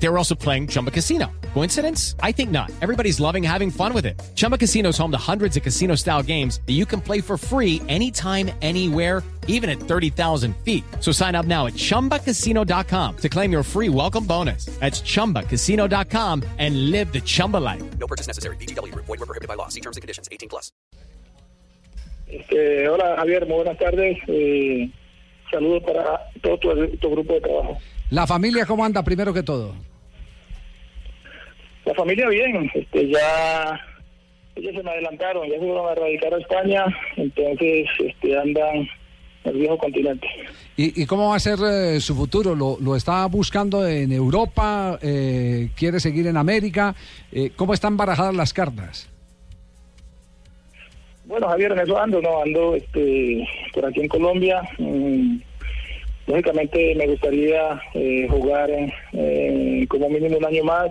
They were also playing Chumba Casino. Coincidence? I think not. Everybody's loving having fun with it. Chumba Casino is home to hundreds of casino style games that you can play for free anytime, anywhere, even at 30,000 feet. So sign up now at chumbacasino.com to claim your free welcome bonus. That's chumbacasino.com and live the Chumba life. No purchase necessary. BGW. Void were prohibited by law. See terms and conditions. 18 plus. Este, hola Javier, muy buenas tardes. Eh, saludos para todo tu, tu grupo de trabajo. La familia, ¿cómo anda primero que todo? La familia bien, este, ya ellos se me adelantaron, ya se fueron a radicar a España, entonces este, andan en el viejo continente. ¿Y, y cómo va a ser eh, su futuro? ¿Lo, lo está buscando en Europa? Eh, ¿Quiere seguir en América? Eh, ¿Cómo están barajadas las cartas? Bueno, Javier, en eso ando, no, ando este, por aquí en Colombia. Mm, lógicamente me gustaría eh, jugar como mínimo un año más.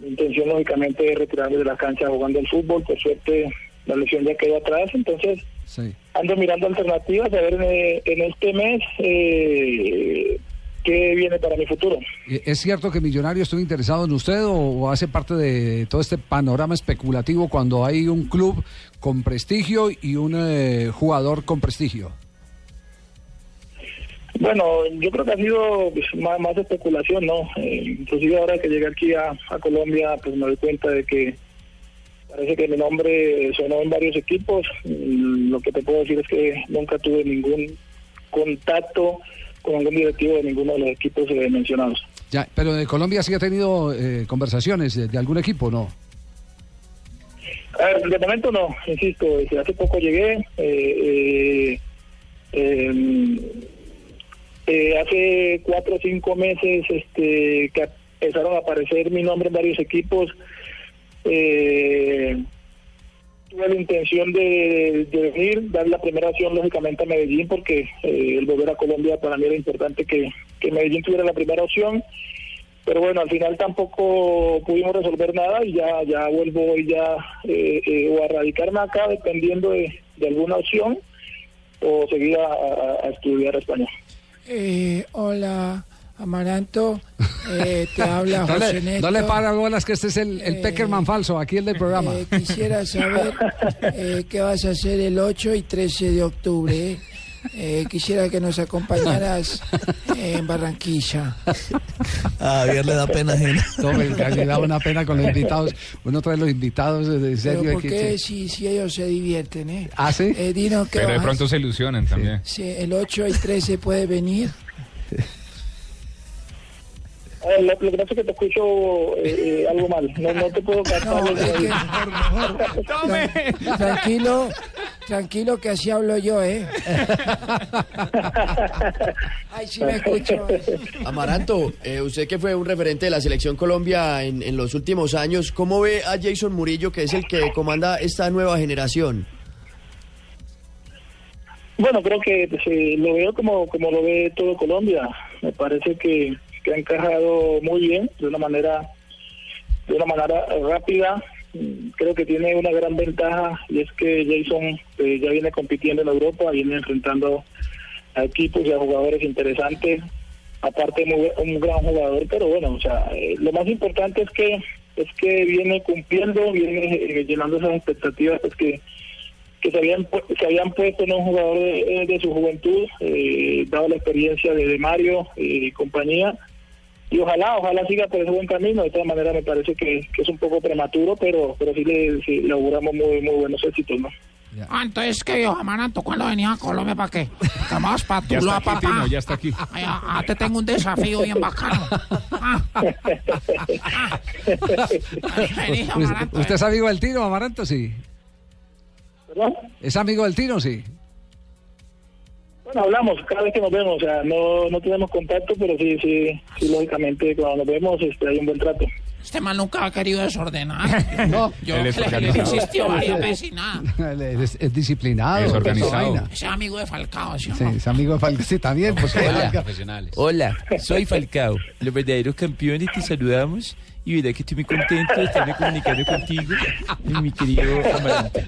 Mi intención, lógicamente, es retirarme de la cancha jugando el fútbol. Por suerte, la lesión ya quedó atrás, entonces Sí. ando mirando alternativas a ver eh, en este mes eh, qué viene para mi futuro. Eh, ¿Es cierto que Millonario estuvo interesado en usted o, o hace parte de todo este panorama especulativo cuando hay un club con prestigio y un eh, jugador con prestigio? Bueno, yo creo que ha sido pues, más, más especulación, ¿no? Eh, inclusive ahora que llegué aquí a, a Colombia, pues me doy cuenta de que parece que mi nombre sonó en varios equipos. Mm, Lo que te puedo decir es que nunca tuve ningún contacto con algún directivo de ninguno de los equipos eh, mencionados. Ya, pero de Colombia sí ha tenido eh, conversaciones de, de algún equipo, ¿no? De momento no, insisto, desde hace poco llegué. eh, eh, eh, hace cuatro o cinco meses este, que empezaron a aparecer mi nombre en varios equipos. Eh, tuve la intención de, venir, dar la primera opción lógicamente a Medellín porque eh, el volver a Colombia para mí era importante que, Medellín tuviera la primera opción. Pero bueno, al final tampoco pudimos resolver nada y ya ya vuelvo hoy ya eh, o a radicarme acá dependiendo de, de alguna opción o seguir a, a- a estudiar español. Eh, hola, Amaranto. Eh, te habla José le, Néstor. no le para bolas que este es el, el Eh, Peckerman falso, aquí el del programa. Eh, quisiera saber eh, qué vas a hacer el 8 y 13 de octubre. Eh. Quisiera que nos acompañaras en Barranquilla. A Javier le da pena ajena. No, casi da una pena con los invitados. Uno trae los invitados de Pero serio. ¿por que- qué que- si, si ellos se divierten? Eh? ¿Ah, sí? Eh, dinos qué Pero de pronto se ilusionan también. Sí, el 8 y 13 puede venir. Eh, lo, lo que pasa es que te escucho eh, eh, algo mal, no, no te puedo captar. No, es que- Tranquilo, tranquilo que así hablo yo, ¿eh? Ay, sí me escucho. Amaranto, eh, usted que fue un referente de la selección Colombia en, en los últimos años, ¿cómo ve a Jason Murillo, que es el que comanda esta nueva generación? Bueno, creo que pues, eh, lo veo como, como lo ve todo Colombia. Me parece que, que ha encajado muy bien, de una manera de una manera rápida. Creo que tiene una gran ventaja y es que Jason eh, ya viene compitiendo en Europa, viene enfrentando a equipos y a jugadores interesantes. Aparte, muy, un gran jugador, pero bueno, o sea, eh, lo más importante es que es que viene cumpliendo, viene eh, llenando esas expectativas pues, que que se habían se habían puesto en un jugador de, su juventud, eh, dado la experiencia de, de Mario y compañía. Y ojalá, ojalá siga por ese buen camino. De todas maneras, me parece que, que es un poco prematuro, pero pero sí le, sí le auguramos muy, muy buenos éxitos, ¿no? Ah, entonces, ¿qué yo, Amaranto? ¿Cuándo venía a Colombia? ¿Para qué? Vamos para Ya está aquí. Tino, ya está aquí. Ay, ah, ah, te tengo un desafío bien bacano. Ah. Ah. Vení, Pues, Amaranto, ¿Usted es amigo del Tino, Amaranto? Sí. ¿Verdad? ¿Es amigo del Tino? Sí. Bueno, hablamos cada vez que nos vemos, o sea, no, no tenemos contacto, pero sí, sí, sí, lógicamente cuando nos vemos este, hay un buen trato. Este man nunca ha querido desordenar. No. Yo Él es le, insistió varias veces y nada. Es, es disciplinado. Es organizado. Ese amigo de Falcao, ¿sí Sí, es amigo de Falcao. Sí, también. Pues, Hola. Falcao. Hola, soy Falcao. Los verdaderos campeones te saludamos y verá que estoy muy contento de estarme comunicando contigo, mi querido Amaranto.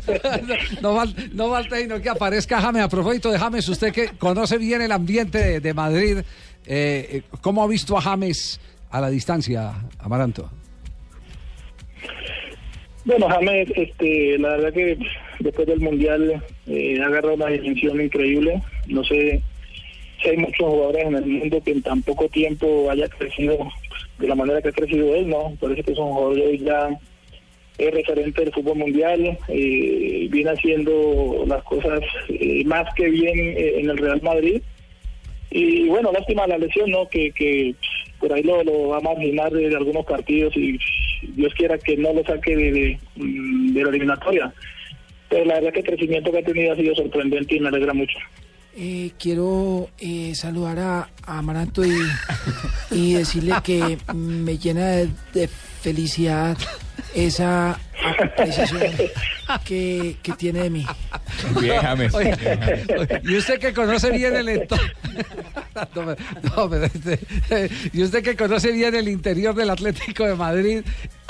No, no falta sino que aparezca James. A propósito de James, usted que conoce bien el ambiente de, de Madrid, eh, eh, ¿cómo ha visto a James a la distancia, Amaranto? Bueno, James, este, la verdad que después del Mundial eh, ha agarrado una dimensión increíble. No sé si hay muchos jugadores en el mundo que en tan poco tiempo haya crecido de la manera que ha crecido él, ¿no? Parece que es un jugador ya es referente del fútbol mundial, eh, viene haciendo las cosas eh, más que bien eh, en el Real Madrid. Y bueno, lástima la lesión, ¿no? Que, que por ahí lo, va a marginar de, de algunos partidos y Dios quiera que no lo saque de, mm, de la eliminatoria. Pero la verdad que el crecimiento que ha tenido ha sido sorprendente y me alegra mucho. Eh, quiero eh, saludar a, a Amaranto y, y decirle que me llena de, de felicidad esa apreciación que, que tiene de mí. Y usted que conoce bien el entorno. No, me- no, pero este, eh, y usted que conoce bien el interior del Atlético de Madrid,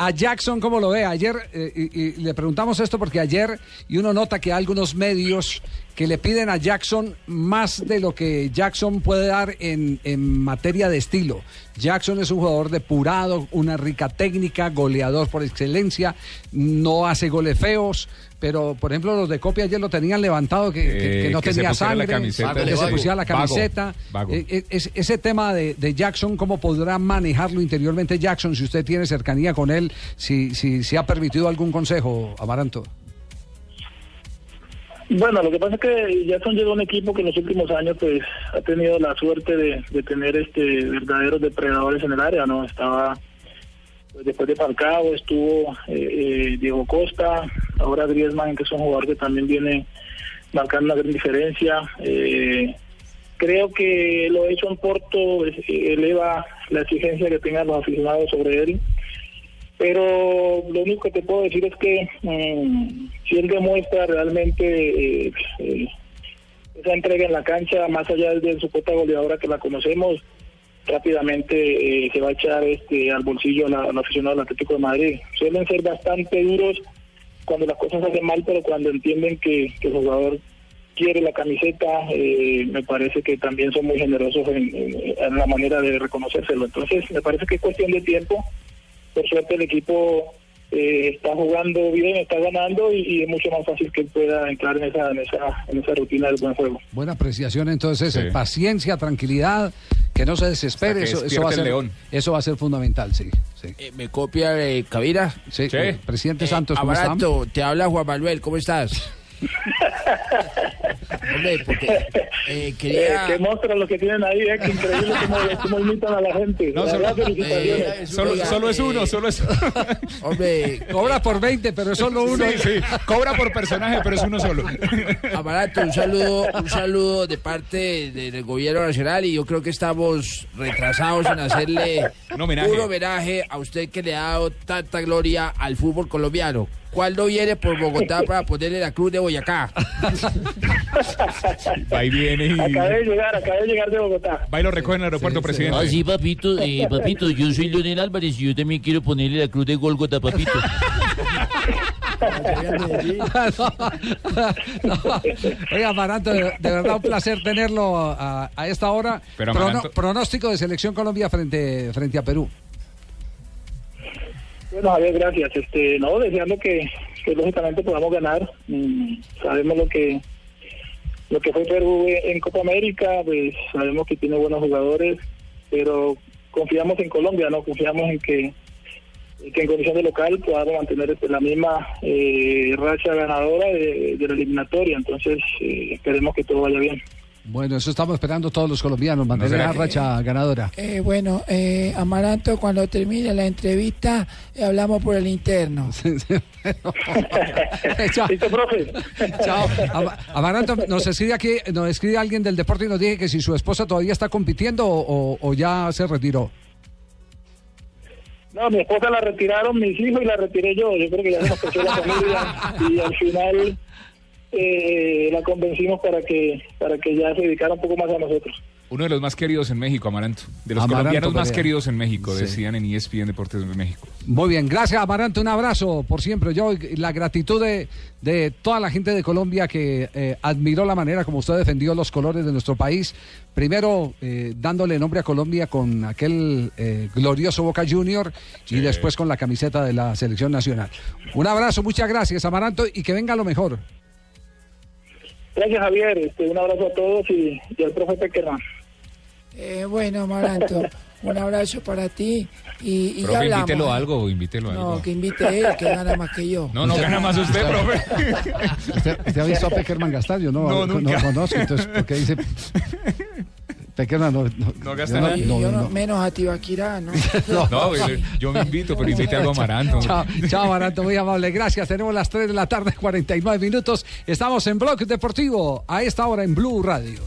a Jackson, ¿cómo lo ve? Ayer, eh, y, y le preguntamos esto porque ayer, y uno nota que hay algunos medios que le piden a Jackson más de lo que Jackson puede dar en, en materia de estilo. Jackson es un jugador depurado, una rica técnica, goleador por excelencia, no hace goles feos, pero por ejemplo los de copia ayer lo tenían levantado que, que- que Eh, no que se tenía pusiera la sangre, camiseta. que se Vago. pusiera la camiseta. Vago. Eh, eh, es- ese tema de, de Jackson, ¿cómo podrá manejarlo interiormente Jackson si usted tiene cercanía con él? Si, si, si ha permitido algún consejo, Amaranto. Bueno, lo que pasa es que Jackson llegó a un equipo que en los últimos años pues ha tenido la suerte de, tener este verdaderos depredadores en el área, ¿no? Estaba pues, después de Falcao estuvo eh, eh, Diego Costa, ahora Griezmann que es un jugador que también viene marcando una gran diferencia. Eh, creo que lo hecho en Porto eh, eleva la exigencia que tengan los aficionados sobre él pero lo único que te puedo decir es que mm, si él demuestra realmente eh, eh, esa entrega en la cancha, más allá de su cuota goleadora que la conocemos, rápidamente eh, se va a echar este al bolsillo al aficionado del Atlético de Madrid. Suelen ser bastante duros cuando las cosas hacen mal, pero cuando entienden que, el jugador quiere la camiseta, eh, me parece que también son muy generosos en, en- en la manera de reconocérselo. Entonces, me parece que es cuestión de tiempo por suerte el equipo eh, está jugando bien, está ganando y, y es mucho más fácil que él pueda entrar en esa, en esa, en esa rutina del buen juego. Buena apreciación entonces, Sí. eh, paciencia, tranquilidad, que no se desespere, eso, eso va a ser, león. eso va a ser fundamental, sí. sí. Eh, ¿Me copia eh, Cavira? Sí, Sí. eh, presidente Eh, Santos, ¿cómo te habla Juan Manuel, ¿cómo estás? Hombre, porque eh, Eh, quería... qué monstruos los que tienen ahí, eh, que increíble cómo, cómo imitan a la gente. No, La solo- verdad, felicitaciones. Eh, Solo, Oiga, solo es eh, uno, solo es uno. Hombre, Cobra por 20, pero es solo uno. Sí, sí. Cobra por personaje, pero es uno solo. Amaranto, un saludo, un saludo de parte de- del gobierno nacional y yo creo que estamos retrasados en hacerle Un homenaje. un homenaje a usted que le ha dado tanta gloria al fútbol colombiano. ¿Cuándo viene por Bogotá para ponerle la cruz de Boyacá? Va y viene y Acabé de llegar, acabé de llegar de Bogotá. va y lo recoge en el aeropuerto, presidente. Ah, sí, papito, eh, papito, yo soy Leonel Álvarez y yo también quiero ponerle la cruz de Golgota, papito. No, no. Oiga, Amaranto, de, de verdad un placer tenerlo a, a esta hora. Pero, Prono- pronóstico de selección Colombia frente, frente a Perú. Bueno, Javier, gracias. Este, no, deseando que, que lógicamente podamos ganar. Mm, sabemos lo que lo que fue Perú en Copa América, pues sabemos que tiene buenos jugadores, pero confiamos en Colombia, no confiamos en que, en condición de local podamos mantener este, la misma eh, racha ganadora de, de la eliminatoria. Entonces, eh, esperemos que todo vaya bien. Bueno, eso estamos esperando todos los colombianos, mantener la racha ganadora. Eh, bueno, eh, Amaranto, cuando termine la entrevista, eh, hablamos por el interno. Chao. Chao. Ama- Amaranto, nos escribe aquí, nos escribe alguien del deporte y nos dice que si su esposa todavía está compitiendo o, ya se retiró. No, mi esposa la retiraron mis hijos y la retiré yo. Yo creo que ya se nos la familia y al final eh, la convencimos para que para que ya se dedicara un poco más a nosotros. Uno de los más queridos en México, Amaranto. De los Amaranto colombianos más queridos en México, Sí. decían en ESPN Deportes de México. Muy bien, gracias Amaranto, un abrazo por siempre. Yo la gratitud de, de toda la gente de Colombia que eh, admiró la manera como usted defendió los colores de nuestro país. Primero eh, dándole nombre a Colombia con aquel eh, glorioso Boca Junior y después con la camiseta de la selección nacional. Un abrazo, muchas gracias Amaranto y que venga lo mejor. Gracias, Javier. Este, un abrazo a todos y, y al profe Pequerman. Eh, bueno, Amaranto, un abrazo para ti y, y ya Profe, hablamos. invítelo a algo, invítelo No, algo. que invite él, que gana más que yo. No, no gana más usted, profe. ¿Usted, usted ha visto a Peckerman gastar? Yo no, No, nunca. conozco, entonces, ¿por qué dice? Peckerman no, no, No gasta yo nada. Y no, yo no, no. menos a Tibaquirá, ¿no? No, yo, yo me invito, pero invite algo a Amaranto. Chao, chao, Amaranto, muy amable. Gracias. Tenemos las 3 de la tarde, 49 minutos. Estamos en Blog Deportivo a esta hora en Blue Radio.